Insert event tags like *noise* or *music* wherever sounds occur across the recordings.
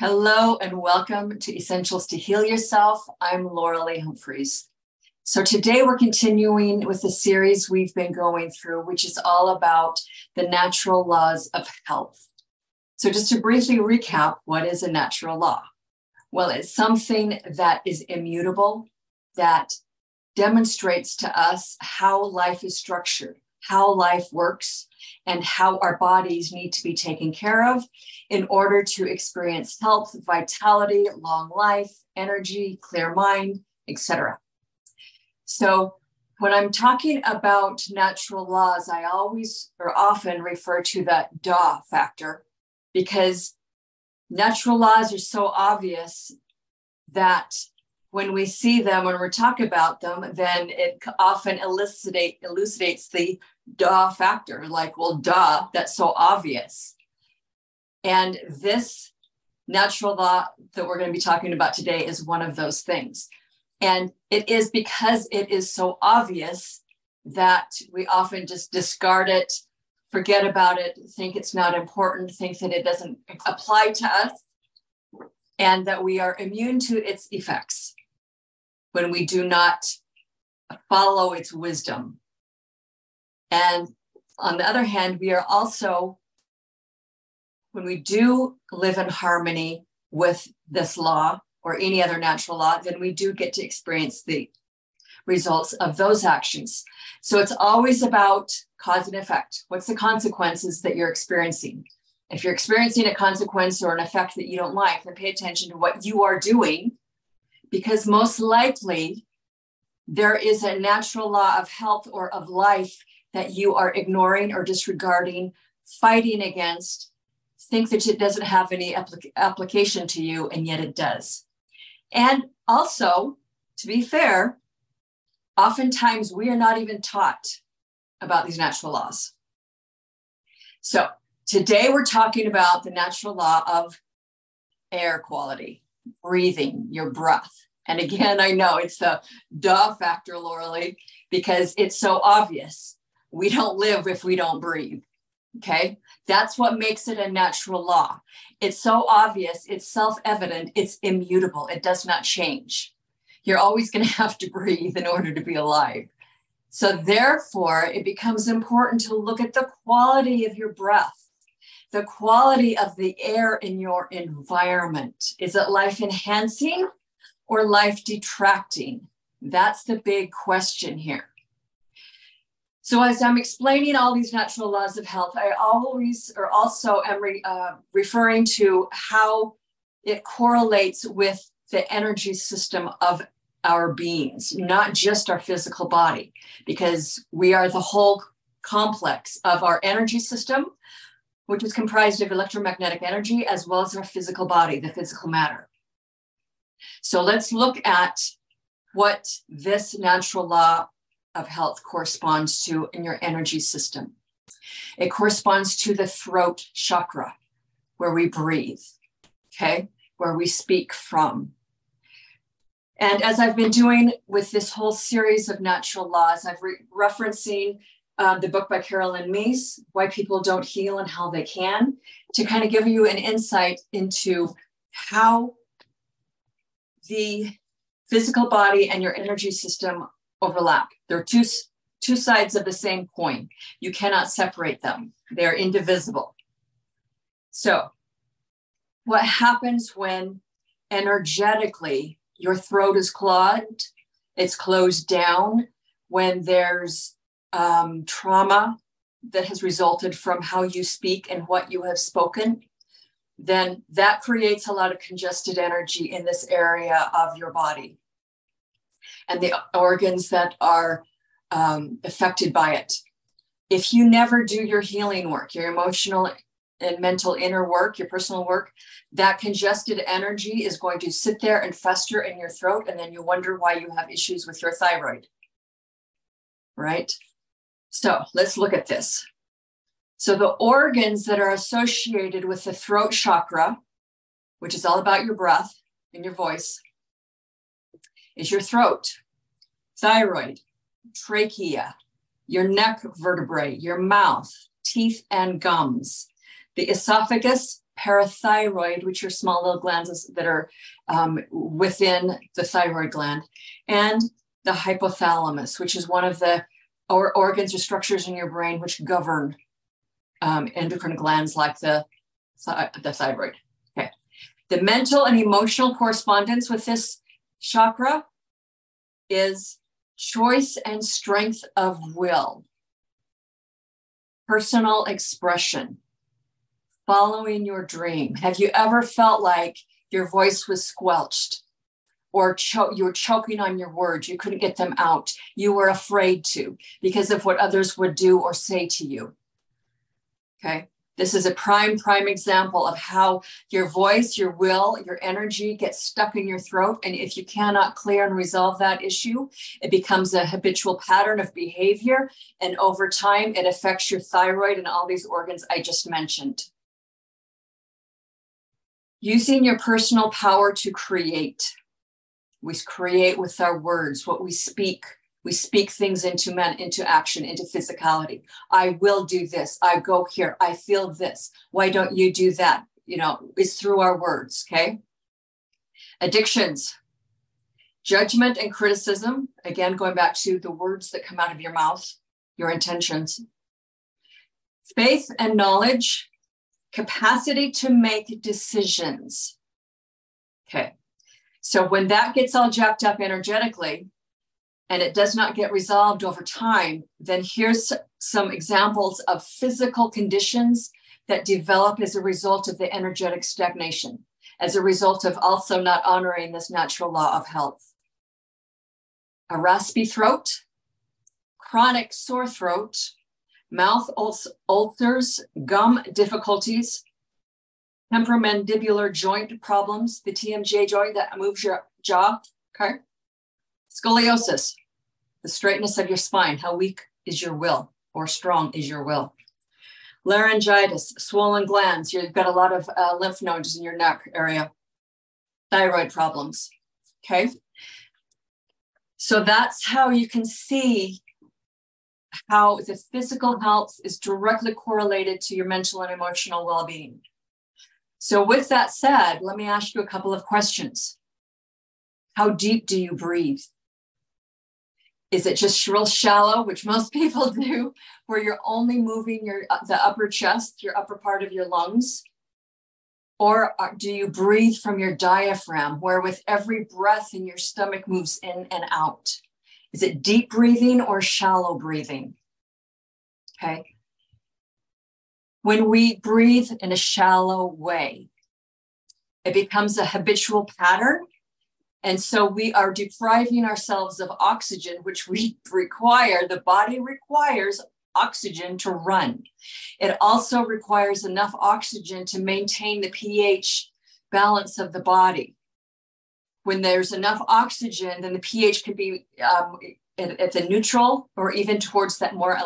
Hello and welcome to Essentials to Heal Yourself. I'm Loralee Humpherys. So today we're continuing with the series we've been going through, which is all about the natural laws of health. So just to briefly recap, what is a natural law? Well, it's something that is immutable, that demonstrates to us how life is structured, how life works, and how our bodies need to be taken care of in order to experience health, vitality, long life, energy, clear mind, etc. So, when I'm talking about natural laws, I always or often refer to the da factor because natural laws are so obvious that when we see them, when we talk about them, then it often elucidate, elucidates the duh factor, like, well, duh, that's so obvious. And this natural law that we're going to be talking about today is one of those things. And it is because it is so obvious that we often just discard it, forget about it, think it's not important, think that it doesn't apply to us, and that we are immune to its effects when we do not follow its wisdom. And on the other hand, we are also, when we do live in harmony with this law or any other natural law, then we do get to experience the results of those actions. So it's always about cause and effect. What's the consequences that you're experiencing? If you're experiencing a consequence or an effect that you don't like, then pay attention to what you are doing, because most likely there is a natural law of health or of life that you are ignoring or disregarding, fighting against, think that it doesn't have any applic- application to you, and yet it does. And also, to be fair, oftentimes we are not even taught about these natural laws. So, today we're talking about the natural law of air quality, breathing, your breath. And again, I know it's the duh factor, Laura because it's so obvious we don't live if we don't breathe. Okay. That's what makes it a natural law. It's so obvious, it's self evident, it's immutable, it does not change. You're always going *laughs* to have to breathe in order to be alive. So, therefore, it becomes important to look at the quality of your breath, the quality of the air in your environment. Is it life enhancing or life detracting? That's the big question here. So as I'm explaining all these natural laws of health, I always or also am re, uh, referring to how it correlates with the energy system of our beings, not just our physical body, because we are the whole complex of our energy system, which is comprised of electromagnetic energy as well as our physical body, the physical matter. So let's look at what this natural law of health corresponds to in your energy system. It corresponds to the throat chakra, where we breathe, okay, where we speak from. And as I've been doing with this whole series of natural laws, I've re- referencing um, the book by Caroline Myss, Why People Don't Heal and How They Can, to kind of give you an insight into how the physical body and your energy system overlap. They're two, two sides of the same coin. You cannot separate them, they're indivisible. So, what happens when energetically your throat is clogged, it's closed down, when there's um, trauma that has resulted from how you speak and what you have spoken, then that creates a lot of congested energy in this area of your body and the organs that are um, affected by it. If you never do your healing work, your emotional and mental inner work, your personal work, that congested energy is going to sit there and fester in your throat, and then you wonder why you have issues with your thyroid. Right? So let's look at this. So, the organs that are associated with the throat chakra, which is all about your breath and your voice, is your throat, thyroid, trachea, your neck vertebrae, your mouth, teeth, and gums, the esophagus, parathyroid, which are small little glands that are um, within the thyroid gland, and the hypothalamus, which is one of the or organs or structures in your brain which govern um, endocrine glands like the, the thyroid. Okay. The mental and emotional correspondence with this chakra is choice and strength of will, personal expression, following your dream. Have you ever felt like your voice was squelched or cho- you were choking on your words? You couldn't get them out. You were afraid to because of what others would do or say to you. Okay. This is a prime, prime example of how your voice, your will, your energy gets stuck in your throat. And if you cannot clear and resolve that issue, it becomes a habitual pattern of behavior. And over time, it affects your thyroid and all these organs I just mentioned. Using your personal power to create. We create with our words, what we speak, we speak things into men, into action, into physicality. I will do this. I go here. I feel this. Why don't you do that? You know, is through our words. Okay. Addictions, judgment and criticism. Again, going back to the words that come out of your mouth, your intentions. Faith and knowledge, capacity to make decisions. Okay. So when that gets all jacked up energetically, and it does not get resolved over time, then here's some examples of physical conditions that develop as a result of the energetic stagnation, as a result of also not honoring this natural law of health. A raspy throat, chronic sore throat, mouth ulcers, gum difficulties, temporomandibular joint problems, the TMJ joint that moves your jaw, okay? Scoliosis, the straightness of your spine. How weak is your will or strong is your will? Laryngitis, swollen glands. You've got a lot of uh, lymph nodes in your neck area. Thyroid problems. Okay. So that's how you can see how the physical health is directly correlated to your mental and emotional well being. So, with that said, let me ask you a couple of questions. How deep do you breathe? Is it just real shallow, which most *laughs* people do, where you're only moving your uh, the upper chest, your upper part of your lungs? Or do you breathe from your diaphragm, where with every breath in your stomach moves in and out? Is it deep breathing or shallow breathing? Okay. When we breathe in a shallow way, it becomes a habitual pattern and so we are depriving ourselves of oxygen, which we *laughs* require. The body requires oxygen to run. It also requires enough oxygen to maintain the pH balance of the body. When there's enough oxygen, then the pH can be um, at, the neutral or even towards that more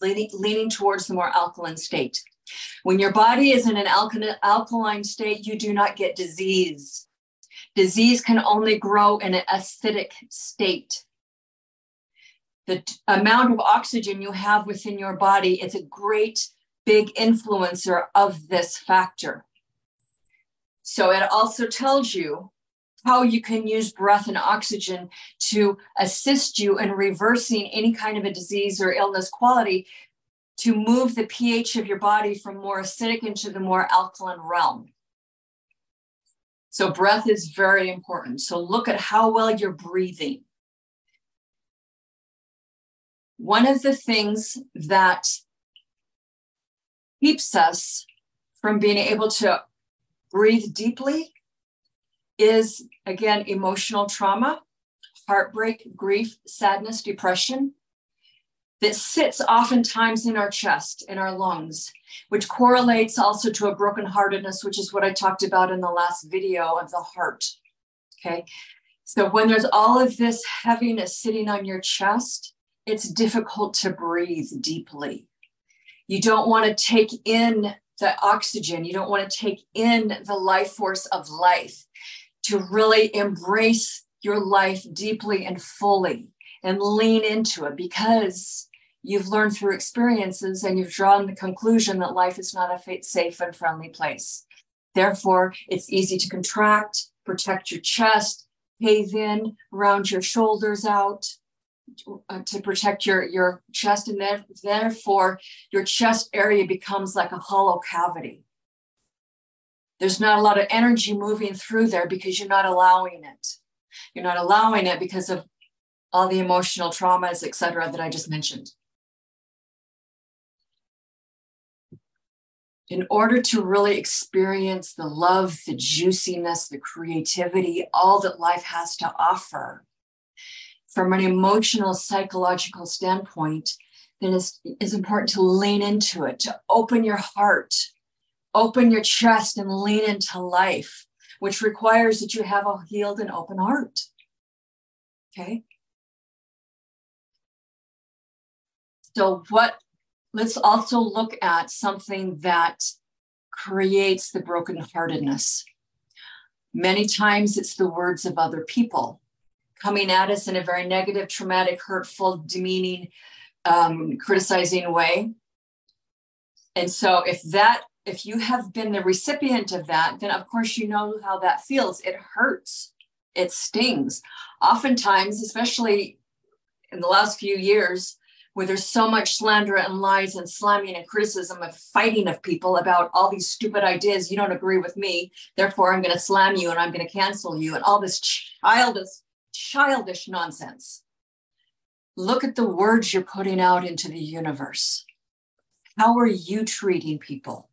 leaning towards the more alkaline state. When your body is in an alkaline state, you do not get disease Disease can only grow in an acidic state. The t- amount of oxygen you have within your body is a great big influencer of this factor. So it also tells you how you can use breath and oxygen to assist you in reversing any kind of a disease or illness quality to move the pH of your body from more acidic into the more alkaline realm. So, breath is very important. So, look at how well you're breathing. One of the things that keeps us from being able to breathe deeply is, again, emotional trauma, heartbreak, grief, sadness, depression that sits oftentimes in our chest, in our lungs, which correlates also to a brokenheartedness, which is what I talked about in the last video of the heart. Okay. So when there's all of this heaviness sitting on your chest, it's difficult to breathe deeply. You don't want to take in the oxygen, you don't want to take in the life force of life to really embrace your life deeply and fully and lean into it because you've learned through experiences and you've drawn the conclusion that life is not a safe and friendly place. Therefore, it's easy to contract, protect your chest, cave in, round your shoulders out uh, to protect your, your chest. And then, therefore, your chest area becomes like a hollow cavity. There's not a lot of energy moving through there because you're not allowing it. You're not allowing it because of all the emotional traumas, et cetera, that I just mentioned. In order to really experience the love, the juiciness, the creativity, all that life has to offer, from an emotional, psychological standpoint, then it's, it's important to lean into it, to open your heart, open your chest, and lean into life, which requires that you have a healed and open heart. Okay. So, what let's also look at something that creates the brokenheartedness. Many times it's the words of other people coming at us in a very negative, traumatic, hurtful, demeaning, um, criticizing way. And so if that if you have been the recipient of that, then of course you know how that feels. It hurts. It stings. Oftentimes, especially in the last few years, where there's so much slander and lies and slamming and criticism of fighting of people about all these stupid ideas. You don't agree with me, therefore I'm going to slam you and I'm going to cancel you and all this childish, childish nonsense. Look at the words you're putting out into the universe. How are you treating people?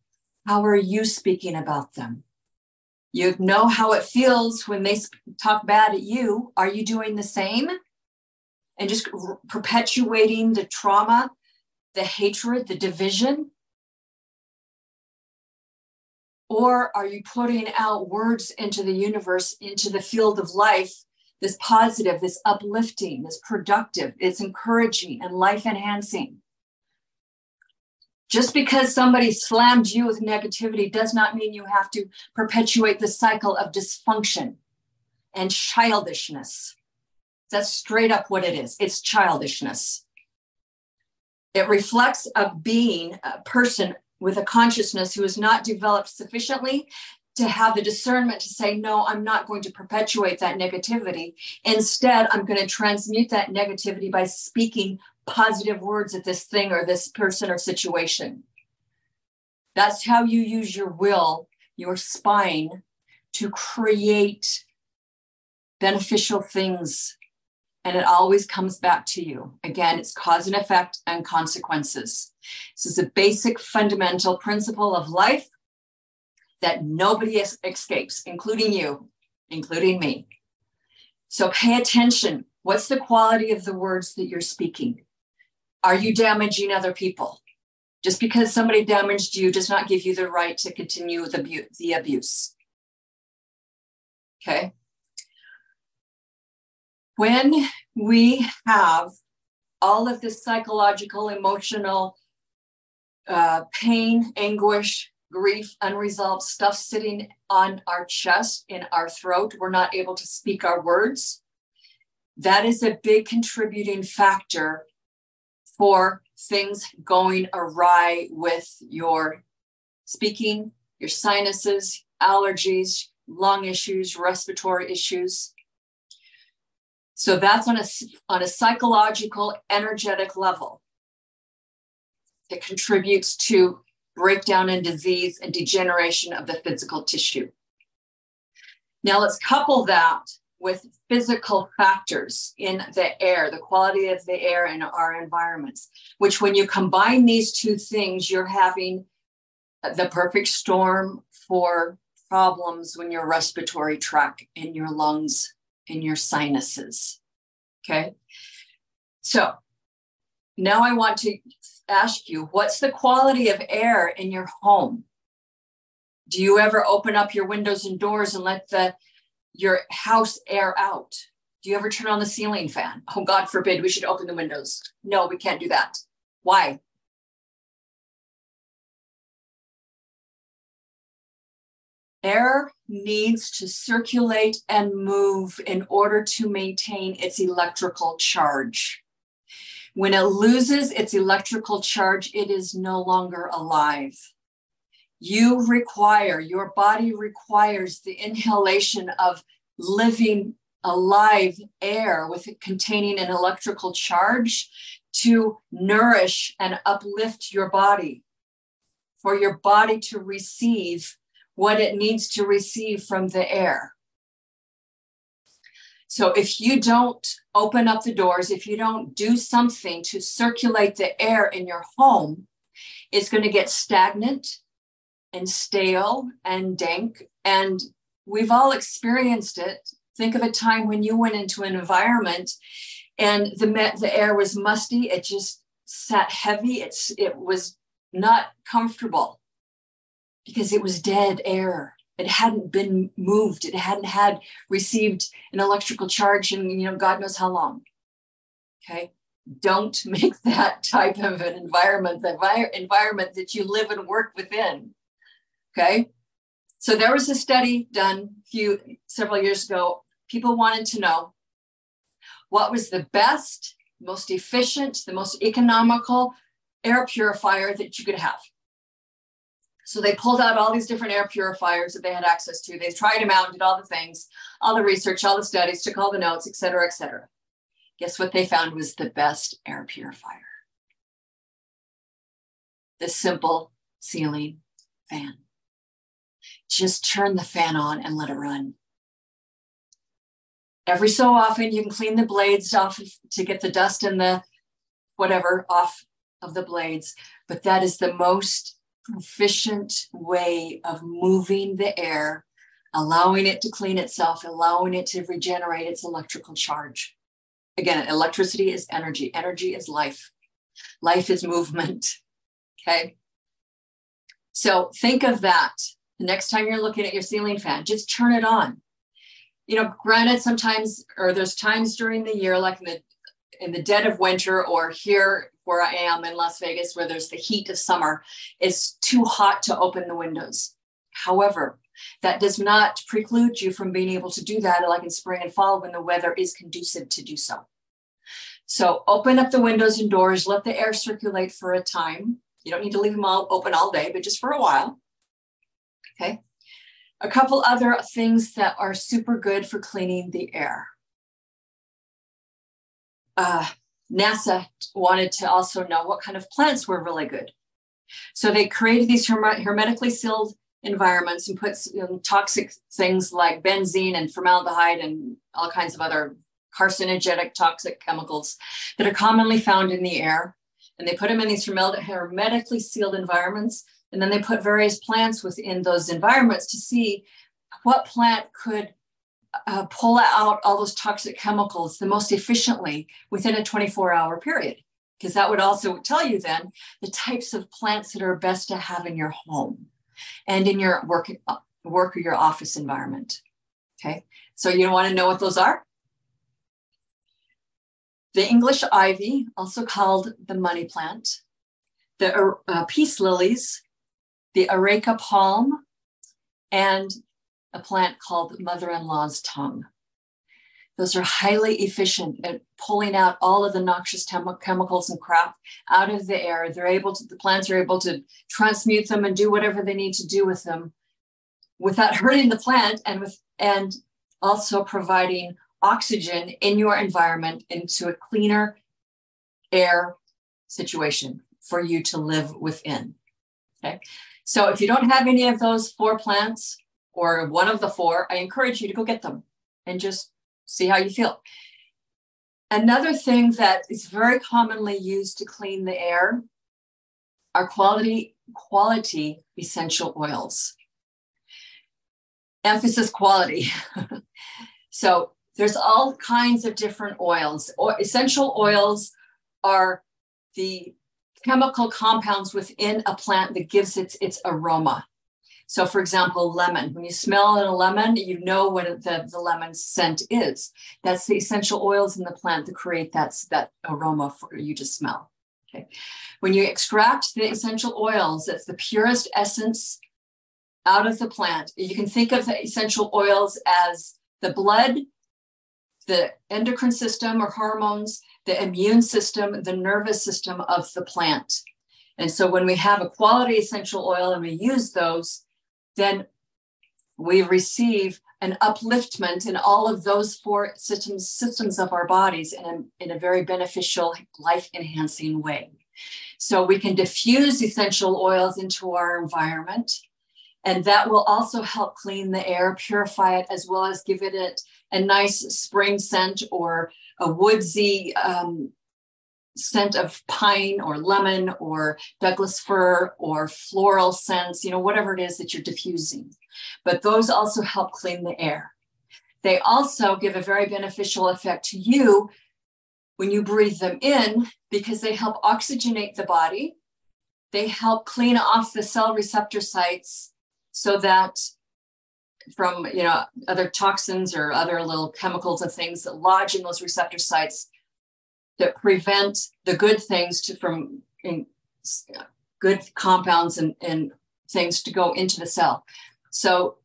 How are you speaking about them? You know how it feels when they talk bad at you. Are you doing the same? And just perpetuating the trauma, the hatred, the division? Or are you putting out words into the universe, into the field of life, this positive, this uplifting, this productive, it's encouraging and life enhancing? Just because somebody slammed you with negativity does not mean you have to perpetuate the cycle of dysfunction and childishness. That's straight up what it is. It's childishness. It reflects a being, a person with a consciousness who is not developed sufficiently to have the discernment to say, no, I'm not going to perpetuate that negativity. Instead, I'm going to transmute that negativity by speaking positive words at this thing or this person or situation. That's how you use your will, your spine, to create beneficial things and it always comes back to you. Again, it's cause and effect and consequences. This is a basic fundamental principle of life that nobody escapes, including you, including me. So pay attention. What's the quality of the words that you're speaking? Are you damaging other people? Just because somebody damaged you does not give you the right to continue the, the abuse. Okay when we have all of this psychological, emotional uh, pain, anguish, grief, unresolved stuff sitting on our chest, in our throat, we're not able to speak our words. That is a big contributing factor for things going awry with your speaking, your sinuses, allergies, lung issues, respiratory issues. So that's on a, on a psychological, energetic level. It contributes to breakdown and disease and degeneration of the physical tissue. Now let's couple that with physical factors in the air, the quality of the air in our environments, which when you combine these two things, you're having the perfect storm for problems when your respiratory tract and your lungs in your sinuses. Okay. So now I want to ask you what's the quality of air in your home? Do you ever open up your windows and doors and let the your house air out? Do you ever turn on the ceiling fan? Oh, God forbid we should open the windows. No, we can't do that. Why? Air needs to circulate and move in order to maintain its electrical charge. When it loses its electrical charge, it is no longer alive. you require, your body requires the inhalation of living alive air with it containing an electrical charge to nourish and uplift your body, for your body to receive what it needs to receive from the air. So if you don't open up the doors, if you don't do something to circulate the air in your home, it's going to get stagnant and stale and dank. And we've all experienced it. Think of a time when you went into an environment and the the air was musty. It just sat heavy. It's it was not comfortable because it was dead air. It hadn't been moved. It hadn't had received an electrical charge in you know God knows how long. Okay, don't *laughs* make that type of an environment the environment that you live and work within. Okay. So there was a study done few several years ago. People wanted to know what was the best, most efficient, the most economical air purifier that you could have. So they pulled out all these different air purifiers that they had access to. They tried them out, did all the things, all the research, all the studies, took all the notes, et cetera, et cetera. Guess what they found was the best air purifier? The simple ceiling fan just turn the fan on and let it run. Every so often, you can clean the blades off to get the dust and the whatever off of the blades, but that is the most efficient way of moving the air, allowing it to clean itself, allowing it to regenerate its electrical charge. Again, electricity is energy, energy is life, life is movement. *laughs* Okay. So think of that the next time you're looking at your ceiling fan, just turn it on. You know, granted, sometimes, or there's times during the year, like in the in the dead of winter, or here where I am in Las Vegas, where there's the heat of summer, it's too hot to open the windows. However, that does not preclude you from being able to do that, like in spring and fall when the weather is conducive to do so. So open up the windows and doors, let the air circulate for a time. You don't need to leave them all open all day, but just for a while. Okay. A couple other things that are super good for cleaning the air. Uh, NASA wanted to also know what kind of plants were really good. So they created these hermetically sealed environments and put you know, toxic things like benzene and formaldehyde and all kinds of other carcinogenic toxic chemicals that are commonly found in the air. And they put them in these hermetically sealed environments and then they put various plants within those environments to see what plant could uh, pull out all those toxic chemicals the most efficiently within a 24 hour period. Because that would also tell you then the types of plants that are best to have in your home and in your work, work or your office environment. Okay, so you want to know what those are? The English ivy, also called the money plant, the uh, peace lilies, the areca palm, and a plant called mother-in-law's tongue. Those are highly efficient at pulling out all of the noxious tem- chemicals and crap out of the air. They're able to, the plants are able to transmute them and do whatever they need to do with them without hurting the plant and with, and also providing oxygen in your environment into a cleaner air situation for you to live within. Okay. So if you don't have any of those four plants or one of the four, I encourage you to go get them and just see how you feel. Another thing that is very commonly used to clean the air are quality quality essential oils. Emphasis quality. *laughs* so there's all kinds of different oils. Essential oils are the chemical compounds within a plant that gives its its aroma. So, for example, lemon. When you smell a lemon, you know what the, the lemon scent is. That's the essential oils in the plant that create that, that aroma for you to smell. Okay. When you extract the essential oils, that's the purest essence out of the plant. You can think of the essential oils as the blood, the endocrine system or hormones, the immune system, the nervous system of the plant. And so when we have a quality essential oil and we use those, then we receive an upliftment in all of those four systems, systems of our bodies in a, in a very beneficial, life enhancing way. So we can diffuse essential oils into our environment. And that will also help clean the air, purify it, as well as give it a, a nice spring scent or a woodsy um, scent of pine or lemon or Douglas fir or floral scents, you know, whatever it is that you're diffusing. But those also help clean the air. They also give a very beneficial effect to you when you breathe them in because they help oxygenate the body. They help clean off the cell receptor sites so that from you know other toxins or other little chemicals and things that lodge in those receptor sites that prevent the good things to from in, good compounds and, and things to go into the cell. So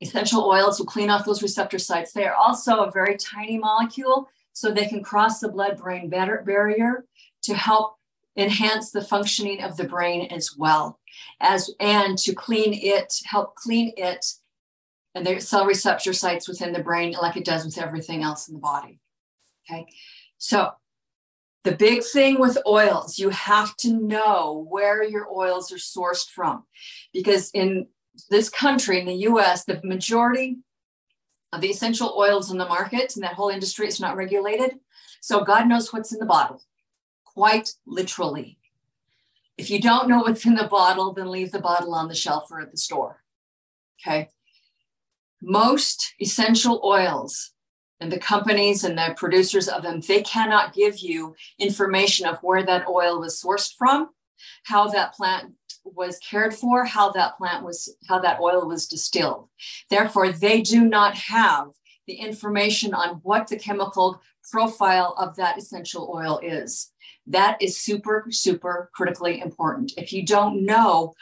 essential oils will clean off those receptor sites. They are also a very tiny molecule, so they can cross the blood-brain barrier to help enhance the functioning of the brain as well as and to clean it, help clean it and the cell receptor sites within the brain like it does with everything else in the body. Okay. So the big thing with oils, you have to know where your oils are sourced from. Because in this country, in the US, the majority of the essential oils in the market and that whole industry is not regulated. So God knows what's in the bottle, quite literally. If you don't know what's in the bottle, then leave the bottle on the shelf or at the store. Okay. Most essential oils and the companies and the producers of them, they cannot give you information of where that oil was sourced from, how that plant was cared for, how that plant was, how that oil was distilled. Therefore, they do not have the information on what the chemical profile of that essential oil is. That is super, super critically important. If you don't know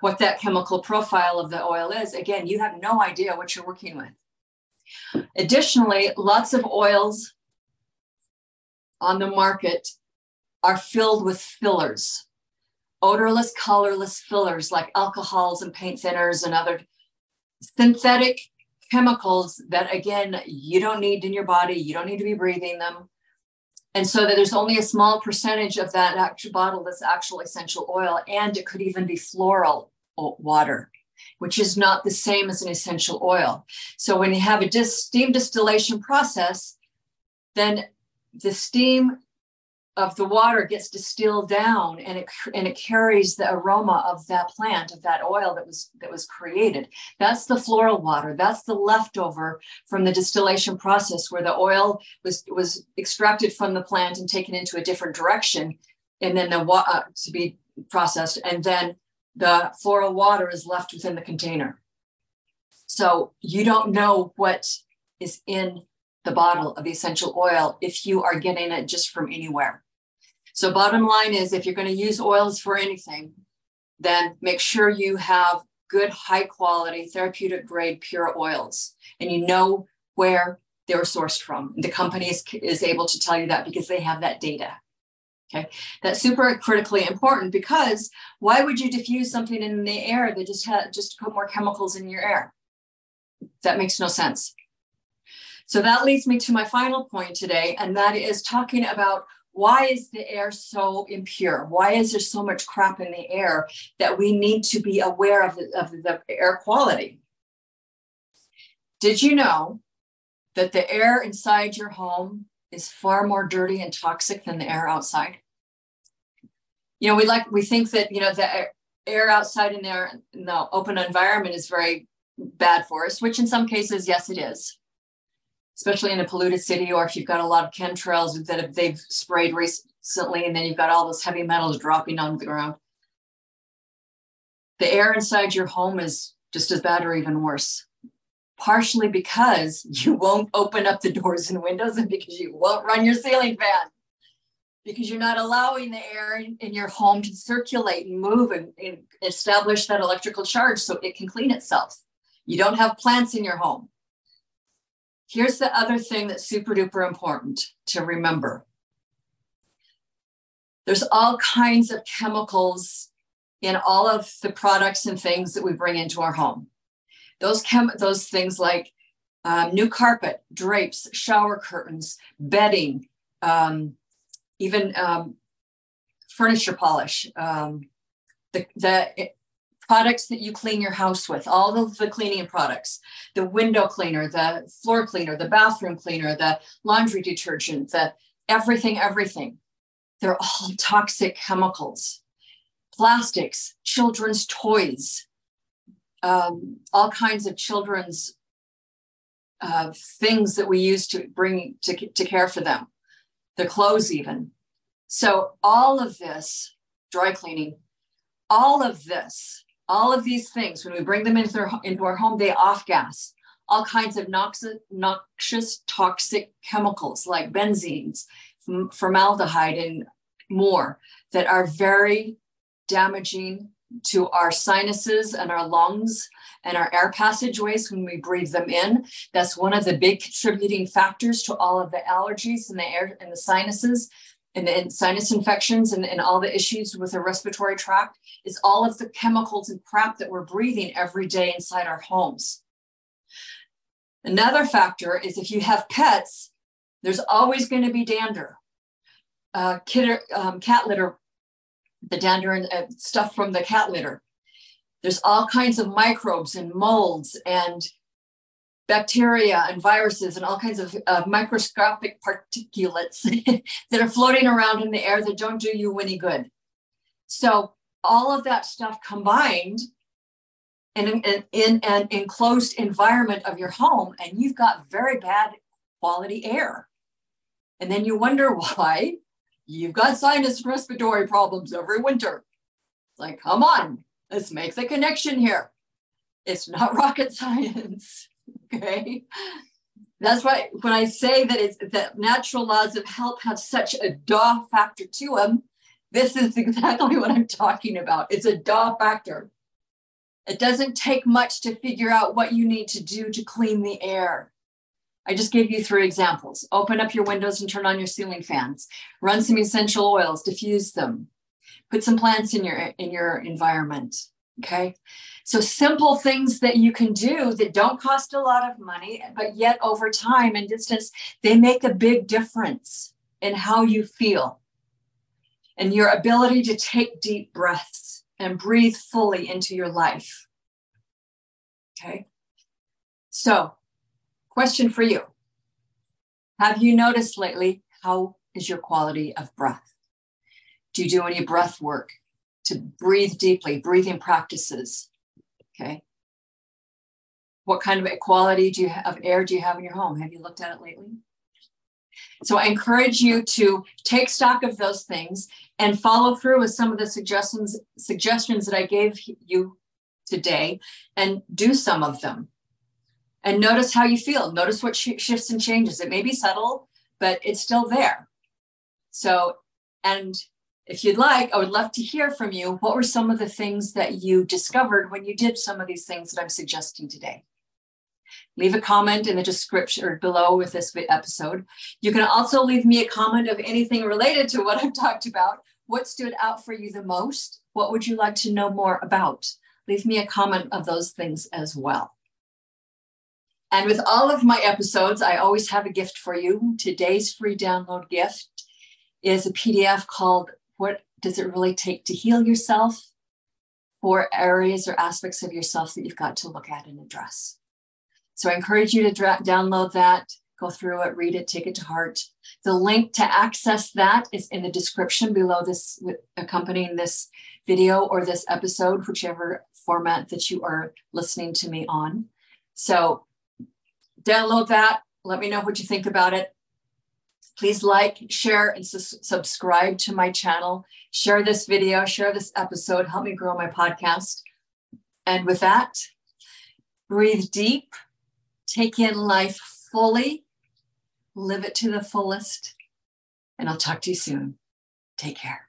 what that chemical profile of the oil is, again, you have no idea what you're working with. Additionally, lots of oils on the market are filled with fillers, odorless, colorless fillers like alcohols and paint thinners and other synthetic chemicals that, again, you don't need in your body. You don't need to be breathing them. And so that there's only a small percentage of that actual bottle that's actual essential oil, and it could even be floral water which is not the same as an essential oil. So when you have a dis- steam distillation process, then the steam of the water gets distilled down and it and it carries the aroma of that plant of that oil that was that was created. That's the floral water. That's the leftover from the distillation process where the oil was was extracted from the plant and taken into a different direction and then the water uh, to be processed. And then the floral water is left within the container. So you don't know what is in the bottle of the essential oil if you are getting it just from anywhere. So, bottom line is if you're going to use oils for anything, then make sure you have good, high quality, therapeutic grade pure oils and you know where they were sourced from. The company is, is able to tell you that because they have that data. Okay, that's super critically important because why would you diffuse something in the air that just had just put more chemicals in your air? That makes no sense. So that leads me to my final point today, and that is talking about why is the air so impure? Why is there so much crap in the air that we need to be aware of the, of the air quality? Did you know that the air inside your home is far more dirty and toxic than the air outside? You know, we like we think that you know the air outside in there in the open environment is very bad for us, which in some cases, yes, it is. Especially in a polluted city, or if you've got a lot of chemtrails that have, they've sprayed recently, and then you've got all those heavy metals dropping on the ground. The air inside your home is just as bad or even worse partially because *laughs* you won't open up the doors and windows and because you won't run your ceiling fan because you're not allowing the air in, in your home to circulate and move and, and establish that electrical charge so it can clean itself. You don't have plants in your home. Here's the other thing that's super duper important to remember There's all kinds of chemicals in all of the products and things that we bring into our home. Those chem those things like um, new carpet, drapes, shower curtains, bedding, um, even um, furniture polish, um, the, the products that you clean your house with, all of the cleaning products, the window cleaner, the floor cleaner, the bathroom cleaner, the laundry detergent, the everything, everything. They're all toxic chemicals. Plastics, children's toys, um, all kinds of children's uh, things that we use to bring to, to care for them, their clothes, even. So, all of this, dry cleaning, all of this, all of these things, when we bring them into, our, into our home, they off gas all kinds of noxious, noxious toxic chemicals like benzenes, formaldehyde, and more that are very damaging to our sinuses and our lungs and our air passageways when we breathe them in. That's one of the big contributing factors to all of the allergies in the air and the sinuses and the sinus infections and, and all the issues with the respiratory tract is all of the chemicals and crap that we're breathing every day inside our homes. Another factor is if you have pets, there's always going to be dander. Uh, kid, um, cat litter the dander and uh, stuff from the cat litter. There's all kinds of microbes and molds and bacteria and viruses and all kinds of uh, microscopic particulates *laughs* that are floating around in the air that don't do you any good. So all of that stuff combined in, in, in an enclosed environment of your home, and you've got very bad quality air. And then you wonder *laughs* why you've got sinus and respiratory problems every winter. It's like, come on, let's make the connection here. It's not *laughs* rocket science. Okay. That's why when I say that it's that natural laws of health have such a daw factor to them, this is exactly *laughs* what I'm talking about. It's a daw factor. It doesn't take much to figure out what you need to do to clean the air. I just gave you three examples. Open up your windows and turn on your ceiling fans. Run some essential oils, diffuse them. Put some plants in your in your environment. Okay. So simple things that you can do that don't cost a lot of money, but yet over time and distance, they make a big difference in how you feel and your ability to take deep breaths and breathe fully into your life. Okay. So Question for you Have you noticed lately how is your quality of breath? Do you do any breath work to breathe deeply, breathing practices? Okay. What kind of quality do you have, of air do you have in your home? Have you looked at it lately? So I encourage you to take stock of those things and follow through with some of the suggestions suggestions that I gave you today and do some of them and notice how you feel. Notice what sh- shifts and changes. It may be subtle, but it's still there. So, and if you'd like, I would love to hear from you. What were some of the things that you discovered when you did some of these things that I'm suggesting today? Leave a comment in the description or below with this episode. You can also leave me a comment of anything related to what *laughs* I've talked about. What stood out for you the most? What would you like to know more about? Leave me a comment of those things as well. And with all of my episodes, I always have a gift for you. Today's free download gift is a PDF called What Does It Really Take to Heal Yourself? Four areas or aspects of yourself that you've got to look at and address. So I encourage you to dra- download that, go through it, read it, take it to heart. The link to access that is in the description below this, accompanying this video or this episode, whichever format that you are listening to me on. So download that. Let me know what you think about it. Please like, share, and su- subscribe to my channel. Share this video, share this episode, help me grow my podcast. And with that, breathe deep, take in life fully, live it to the fullest. And I'll talk to you soon. Take care.